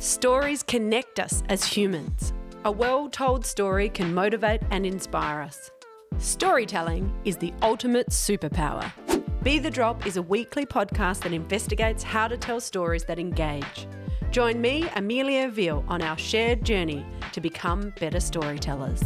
Stories connect us as humans. A well told story can motivate and inspire us. Storytelling is the ultimate superpower. Be the Drop is a weekly podcast that investigates how to tell stories that engage. Join me, Amelia Veal, on our shared journey to become better storytellers.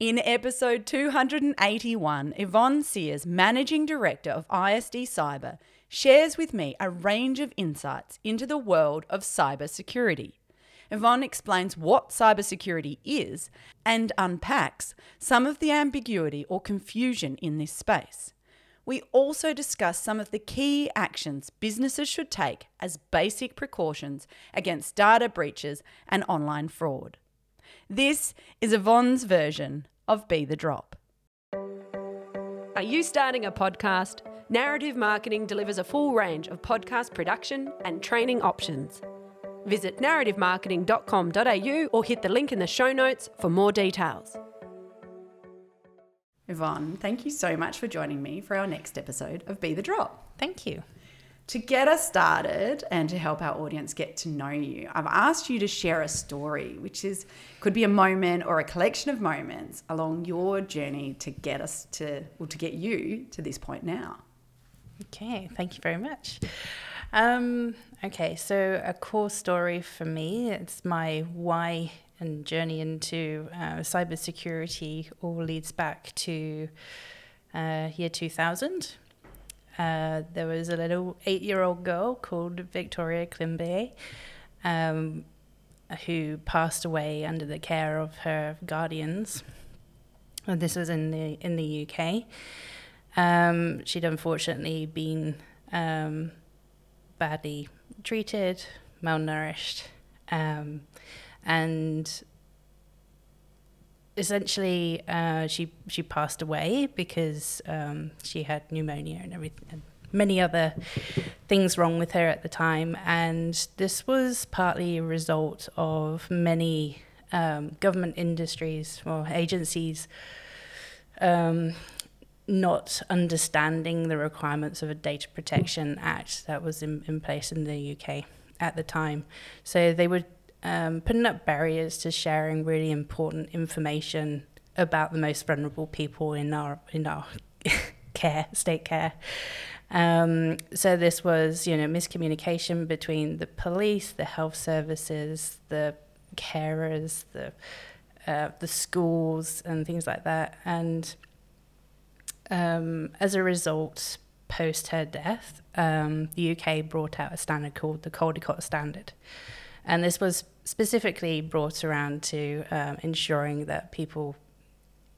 In episode 281, Yvonne Sears, Managing Director of ISD Cyber, shares with me a range of insights into the world of cybersecurity. Yvonne explains what cybersecurity is and unpacks some of the ambiguity or confusion in this space. We also discuss some of the key actions businesses should take as basic precautions against data breaches and online fraud. This is Yvonne's version of Be the Drop. Are you starting a podcast? Narrative Marketing delivers a full range of podcast production and training options. Visit narrativemarketing.com.au or hit the link in the show notes for more details. Yvonne, thank you so much for joining me for our next episode of Be the Drop. Thank you. To get us started and to help our audience get to know you, I've asked you to share a story, which is could be a moment or a collection of moments along your journey to get us to or to get you to this point now. Okay, thank you very much. Um, okay, so a core story for me, it's my why and journey into uh, cybersecurity all leads back to uh, year 2000. Uh, there was a little eight year old girl called Victoria Climbié um, who passed away under the care of her guardians. And this was in the, in the UK. Um, she'd unfortunately been um, badly treated, malnourished, um, and essentially uh, she she passed away because um, she had pneumonia and everything and many other things wrong with her at the time. And this was partly a result of many um, government industries or agencies um, not understanding the requirements of a data protection act that was in, in place in the UK at the time. So they would um, putting up barriers to sharing really important information about the most vulnerable people in our in our care, state care. Um, so this was, you know, miscommunication between the police, the health services, the carers, the uh, the schools, and things like that. And um, as a result, post her death, um, the UK brought out a standard called the Caldicott Standard. And this was specifically brought around to um, ensuring that people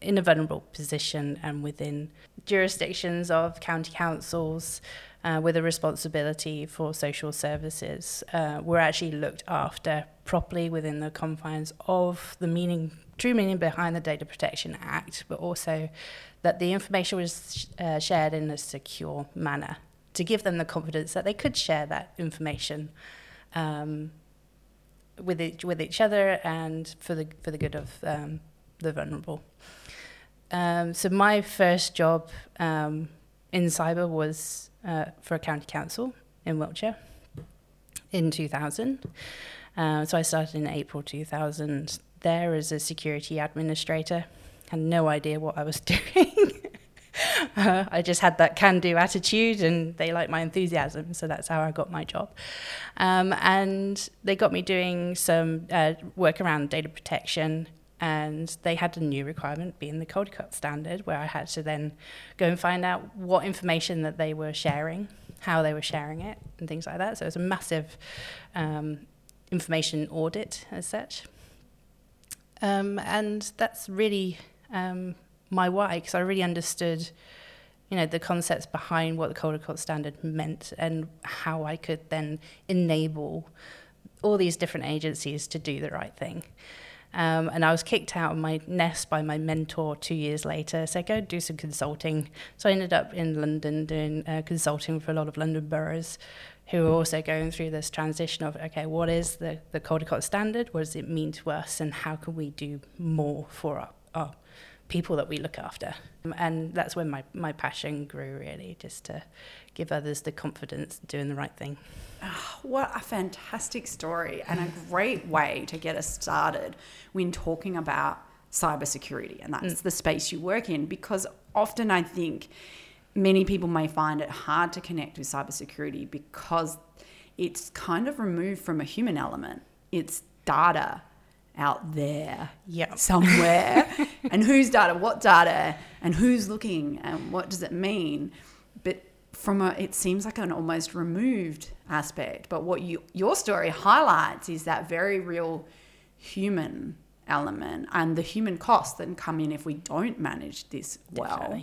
in a vulnerable position and within jurisdictions of county councils uh, with a responsibility for social services uh, were actually looked after properly within the confines of the meaning true meaning behind the Data Protection Act, but also that the information was uh, shared in a secure manner to give them the confidence that they could share that information um, with each, with each other and for the for the good of um, the vulnerable. Um, so my first job um, in cyber was uh, for a county council in Wiltshire in 2000. Uh, so I started in April 2000 there as a security administrator. Had no idea what I was doing. Uh, I just had that can do attitude and they liked my enthusiasm. So that's how I got my job. Um, and they got me doing some uh, work around data protection. And they had a new requirement being the Caldicott standard, where I had to then go and find out what information that they were sharing, how they were sharing it, and things like that. So it was a massive um, information audit as such. Um, and that's really um, my why because I really understood, you know, the concepts behind what the Caldicott Standard meant and how I could then enable all these different agencies to do the right thing. Um, and I was kicked out of my nest by my mentor two years later. So go do some consulting. So I ended up in London doing uh, consulting for a lot of London boroughs who are also going through this transition of, okay, what is the, the Caldicott standard? What does it mean to us? And how can we do more for our, our people that we look after. And that's when my, my passion grew, really, just to give others the confidence doing the right thing. Oh, what a fantastic story and a great way to get us started when talking about cybersecurity. And that's mm. the space you work in because often I think many people may find it hard to connect with cybersecurity because it's kind of removed from a human element. It's data out there yep. somewhere. and whose data, what data, and who's looking, and what does it mean? But from a, it seems like an almost removed aspect. But what you, your story highlights is that very real human element and the human costs that come in if we don't manage this well.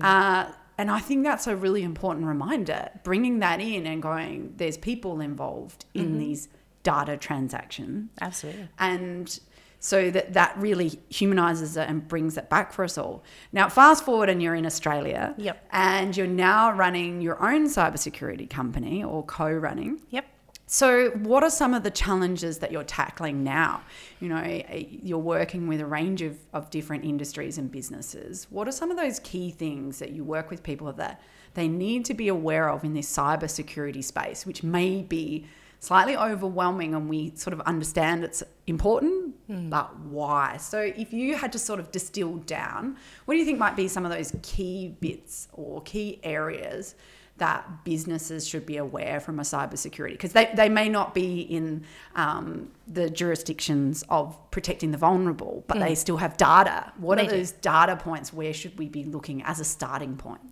Uh, and I think that's a really important reminder, bringing that in and going, there's people involved in mm-hmm. these data transaction. Absolutely. And so that that really humanizes it and brings it back for us all. Now, fast forward and you're in Australia. Yep. And you're now running your own cybersecurity company or co-running. Yep. So, what are some of the challenges that you're tackling now? You know, eh, you're working with a range of, of different industries and businesses. What are some of those key things that you work with people that they need to be aware of in this cybersecurity space, which may be slightly overwhelming and we sort of understand it's important, mm. but why? So, if you had to sort of distill down, what do you think might be some of those key bits or key areas? that businesses should be aware from a cybersecurity because they, they may not be in um, the jurisdictions of protecting the vulnerable, but mm. they still have data. What they are those data points? Where should we be looking as a starting point?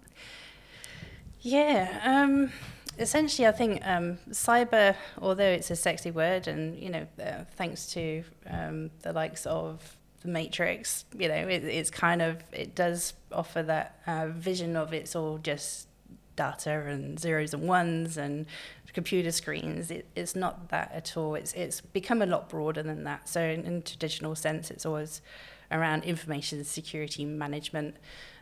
Yeah, um, essentially, I think um, cyber, although it's a sexy word, and you know, uh, thanks to um, the likes of the Matrix, you know, it, it's kind of it does offer that uh, vision of it's all just data and zeros and ones and computer screens. It, it's not that at all. It's it's become a lot broader than that. So in, in traditional sense, it's always around information security management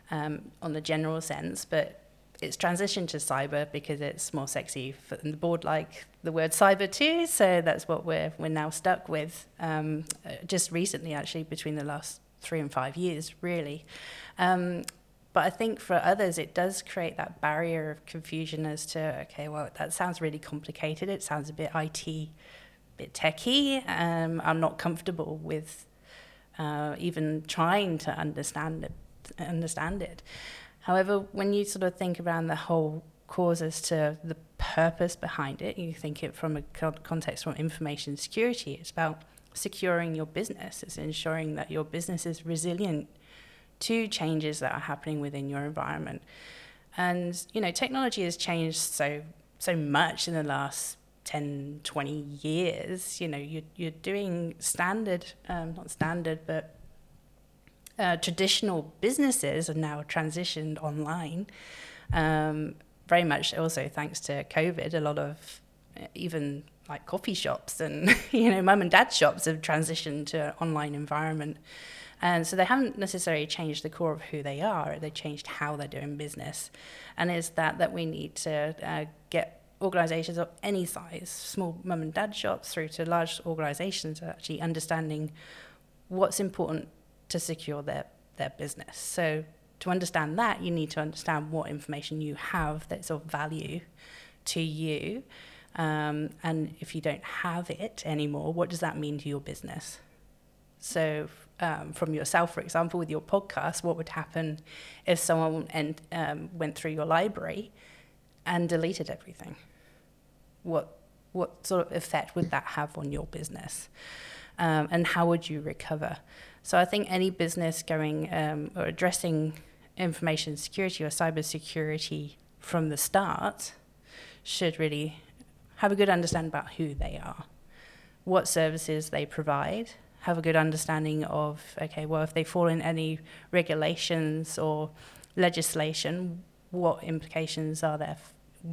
um, on the general sense, but it's transitioned to cyber because it's more sexy. For, the board like the word cyber too, so that's what we're we're now stuck with. Um, uh, just recently, actually, between the last three and five years, really. Um, but I think for others, it does create that barrier of confusion as to, okay, well, that sounds really complicated. It sounds a bit IT, a bit techy. Um, I'm not comfortable with uh, even trying to understand it. Understand it. However, when you sort of think around the whole cause as to the purpose behind it, you think it from a context from information security. It's about securing your business. It's ensuring that your business is resilient to changes that are happening within your environment. And, you know, technology has changed so so much in the last 10, 20 years. You know, you're, you're doing standard, um, not standard, but uh, traditional businesses are now transitioned online. Um, very much also thanks to COVID, a lot of uh, even like coffee shops and you know mum and dad shops have transitioned to an online environment. And so they haven't necessarily changed the core of who they are, they changed how they're doing business. And it's that that we need to uh, get organizations of any size, small mum and dad shops through to large organizations, actually understanding what's important to secure their, their business. So to understand that, you need to understand what information you have that's of value to you. Um, and if you don't have it anymore, what does that mean to your business? So um, from yourself, for example, with your podcast, what would happen if someone um, went through your library and deleted everything? What, what sort of effect would that have on your business? Um, and how would you recover? So I think any business going um, or addressing information security or cyber security from the start should really have a good understanding about who they are, what services they provide, have a good understanding of okay, well, if they fall in any regulations or legislation, what implications are there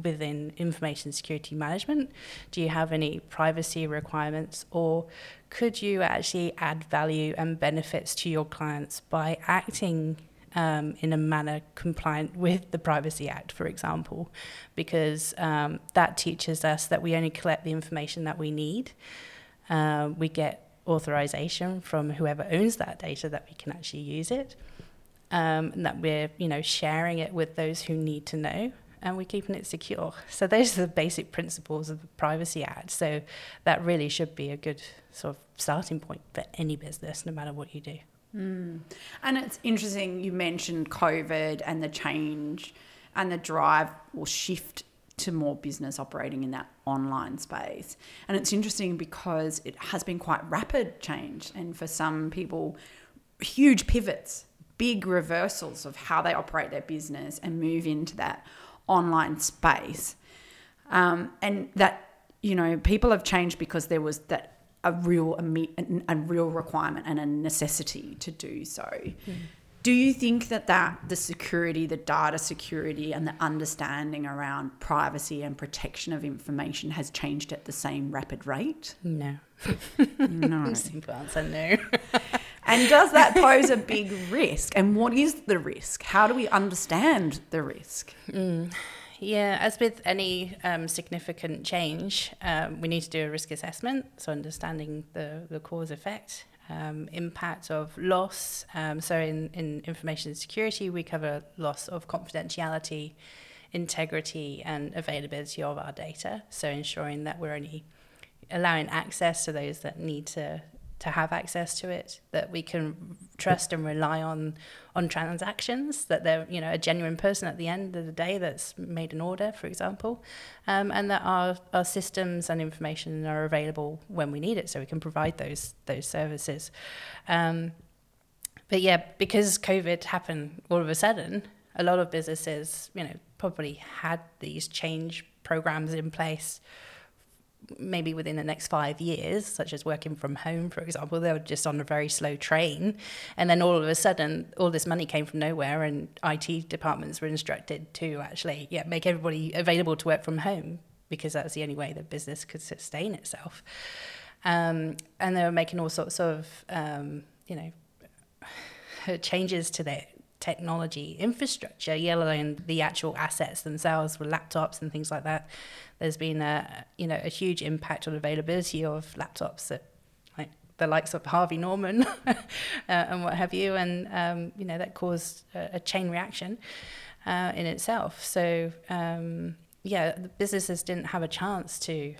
within information security management? Do you have any privacy requirements, or could you actually add value and benefits to your clients by acting um, in a manner compliant with the Privacy Act, for example, because um, that teaches us that we only collect the information that we need. Uh, we get authorization from whoever owns that data that we can actually use it. um, and that we're you know sharing it with those who need to know and we're keeping it secure. So those are the basic principles of the Privacy Act. So that really should be a good sort of starting point for any business, no matter what you do. Mm. And it's interesting you mentioned COVID and the change and the drive or shift to more business operating in that online space. And it's interesting because it has been quite rapid change and for some people huge pivots, big reversals of how they operate their business and move into that online space. Um, and that, you know, people have changed because there was that a real a, a real requirement and a necessity to do so. Mm. Do you think that that the security, the data security, and the understanding around privacy and protection of information has changed at the same rapid rate? No. no. Simple answer: no. and does that pose a big risk? And what is the risk? How do we understand the risk? Mm. Yeah, as with any um, significant change, um, we need to do a risk assessment, so understanding the, the cause effect, um, impact of loss. Um, so, in, in information security, we cover loss of confidentiality, integrity, and availability of our data. So, ensuring that we're only allowing access to those that need to to have access to it, that we can trust and rely on on transactions, that they're you know a genuine person at the end of the day that's made an order, for example, um, and that our, our systems and information are available when we need it, so we can provide those those services. Um, but yeah, because COVID happened all of a sudden, a lot of businesses, you know, probably had these change programs in place maybe within the next five years, such as working from home, for example, they were just on a very slow train. And then all of a sudden, all this money came from nowhere, and IT departments were instructed to actually yeah, make everybody available to work from home because that's the only way the business could sustain itself. Um, and they were making all sorts of, um, you know, changes to their technology infrastructure, yellowing the actual assets themselves with laptops and things like that. There's been a you know a huge impact on availability of laptops that like the likes of Harvey Norman uh, and what have you, and um, you know that caused a, a chain reaction uh, in itself. So um, yeah, the businesses didn't have a chance to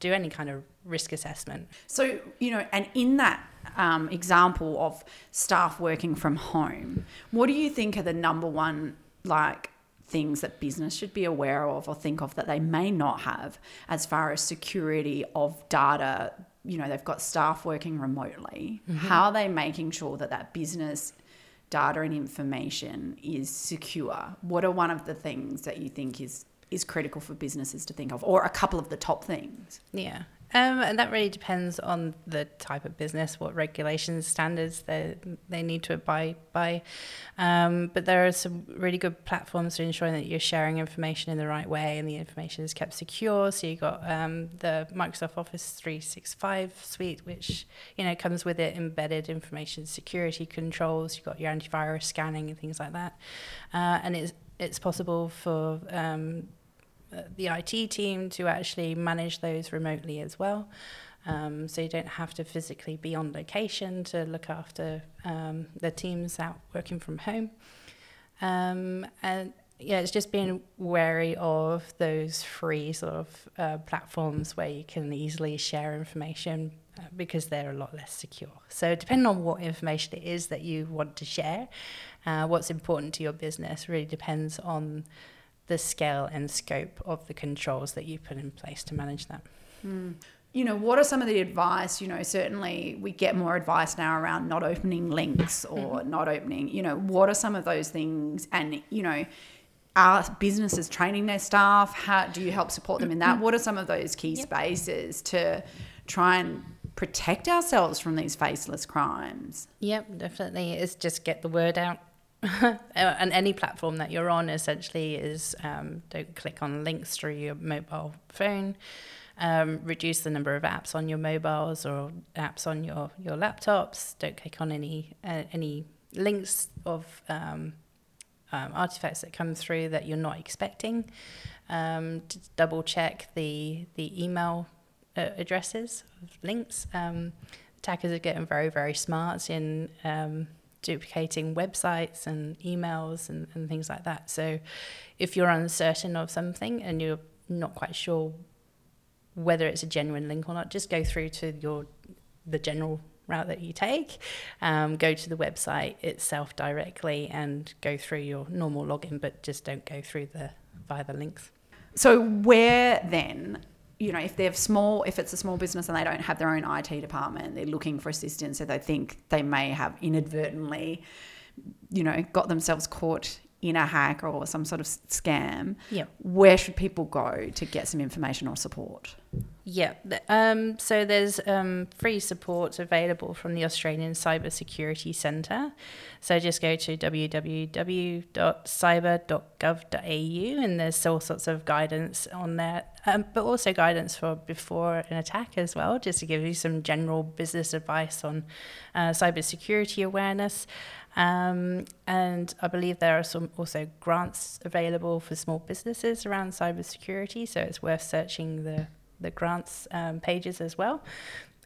do any kind of risk assessment. So you know, and in that um, example of staff working from home, what do you think are the number one like things that business should be aware of or think of that they may not have as far as security of data? You know, they've got staff working remotely. Mm-hmm. How are they making sure that that business data and information is secure? What are one of the things that you think is is critical for businesses to think of, or a couple of the top things? Yeah. Um, and that really depends on the type of business, what regulations, standards they they need to abide by. Um, but there are some really good platforms for ensuring that you're sharing information in the right way and the information is kept secure. So you've got um, the Microsoft Office 365 suite, which you know comes with it embedded information security controls. You've got your antivirus scanning and things like that, uh, and it's it's possible for um, the IT team to actually manage those remotely as well. Um, so you don't have to physically be on location to look after um, the teams out working from home. Um, and yeah, it's just being wary of those free sort of uh, platforms where you can easily share information uh, because they're a lot less secure. So, depending on what information it is that you want to share, uh, what's important to your business really depends on the scale and scope of the controls that you put in place to manage that. Mm. You know, what are some of the advice? You know, certainly we get more advice now around not opening links or mm-hmm. not opening, you know, what are some of those things? And, you know, are businesses training their staff? How do you help support them in that? What are some of those key yep. spaces to try and protect ourselves from these faceless crimes? Yep, definitely. It's just get the word out and any platform that you're on essentially is um, don't click on links through your mobile phone. Um, reduce the number of apps on your mobiles or apps on your, your laptops. Don't click on any uh, any links of um, um, artifacts that come through that you're not expecting. Um, double check the the email uh, addresses of links. Um, attackers are getting very very smart in duplicating websites and emails and, and things like that. So if you're uncertain of something and you're not quite sure whether it's a genuine link or not, just go through to your the general route that you take. Um, go to the website itself directly and go through your normal login, but just don't go through the via the links. So where then, you know, if they're small, if it's a small business and they don't have their own IT department, they're looking for assistance, so they think they may have inadvertently, you know, got themselves caught in a hack or some sort of scam, Yeah. where should people go to get some information or support? Yeah. Um, so there's um, free support available from the Australian Cybersecurity Centre. So just go to www.cyber.gov.au and there's all sorts of guidance on there, um, but also guidance for before an attack as well, just to give you some general business advice on uh, cybersecurity awareness. Um, and I believe there are some also grants available for small businesses around cybersecurity, so it's worth searching the the grants um, pages as well.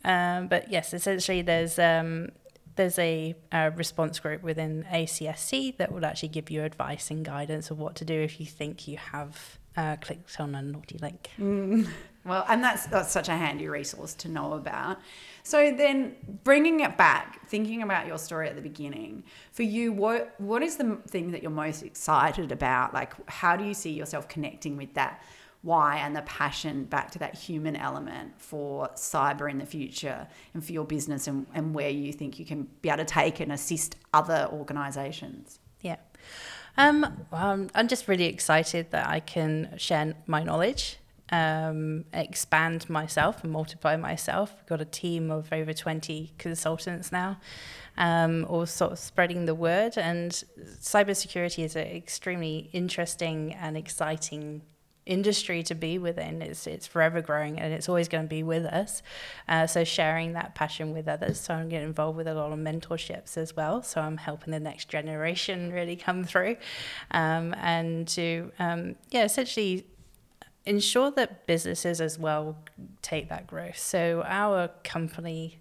Um, but yes, essentially there's um, there's a, uh response group within ACSC that will actually give you advice and guidance of what to do if you think you have uh, clicked on a naughty link. Well, and that's that's such a handy resource to know about. So then, bringing it back, thinking about your story at the beginning, for you, what what is the thing that you're most excited about? Like, how do you see yourself connecting with that why and the passion back to that human element for cyber in the future and for your business and, and where you think you can be able to take and assist other organizations? Yeah. Um, well, I'm just really excited that I can share my knowledge, um, expand myself, and multiply myself. We've got a team of over 20 consultants now, um, all sort of spreading the word. And cybersecurity is an extremely interesting and exciting industry to be within. It's it's forever growing and it's always going to be with us. Uh, so sharing that passion with others. So I'm getting involved with a lot of mentorships as well. So I'm helping the next generation really come through, um, and to um, yeah essentially ensure that businesses as well take that growth. So our company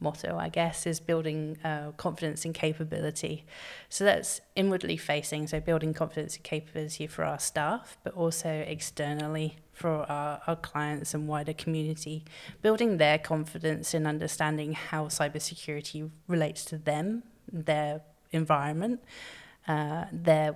motto, I guess, is building uh, confidence and capability. So that's inwardly facing, so building confidence and capability for our staff, but also externally for our, our clients and wider community, building their confidence in understanding how cybersecurity relates to them, their environment. Uh, their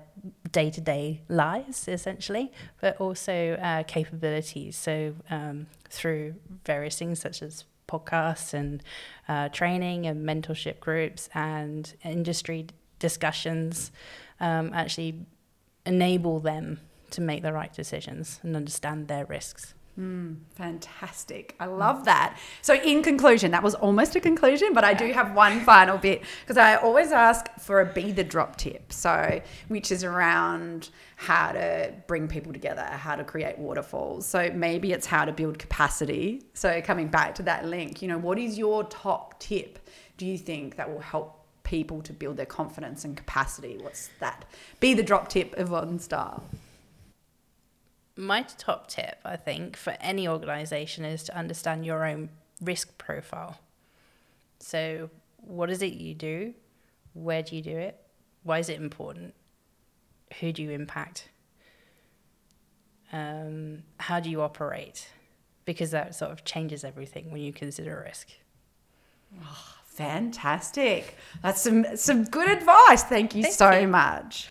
day to day lives, essentially, but also uh, capabilities. So, um, through various things such as podcasts and uh, training and mentorship groups and industry discussions um, actually enable them to make the right decisions and understand their risks. Mm, fantastic. I mm. love that. So, in conclusion, that was almost a conclusion, but I do have one final bit because I always ask for a be the drop tip. So, which is around how to bring people together, how to create waterfalls. So, maybe it's how to build capacity. So, coming back to that link, you know, what is your top tip do you think that will help people to build their confidence and capacity? What's that? Be the drop tip, Yvonne Star. My top tip, I think, for any organization is to understand your own risk profile. So, what is it you do? Where do you do it? Why is it important? Who do you impact? Um, how do you operate? Because that sort of changes everything when you consider risk. Fantastic. That's some some good advice. Thank you Thank so you. much.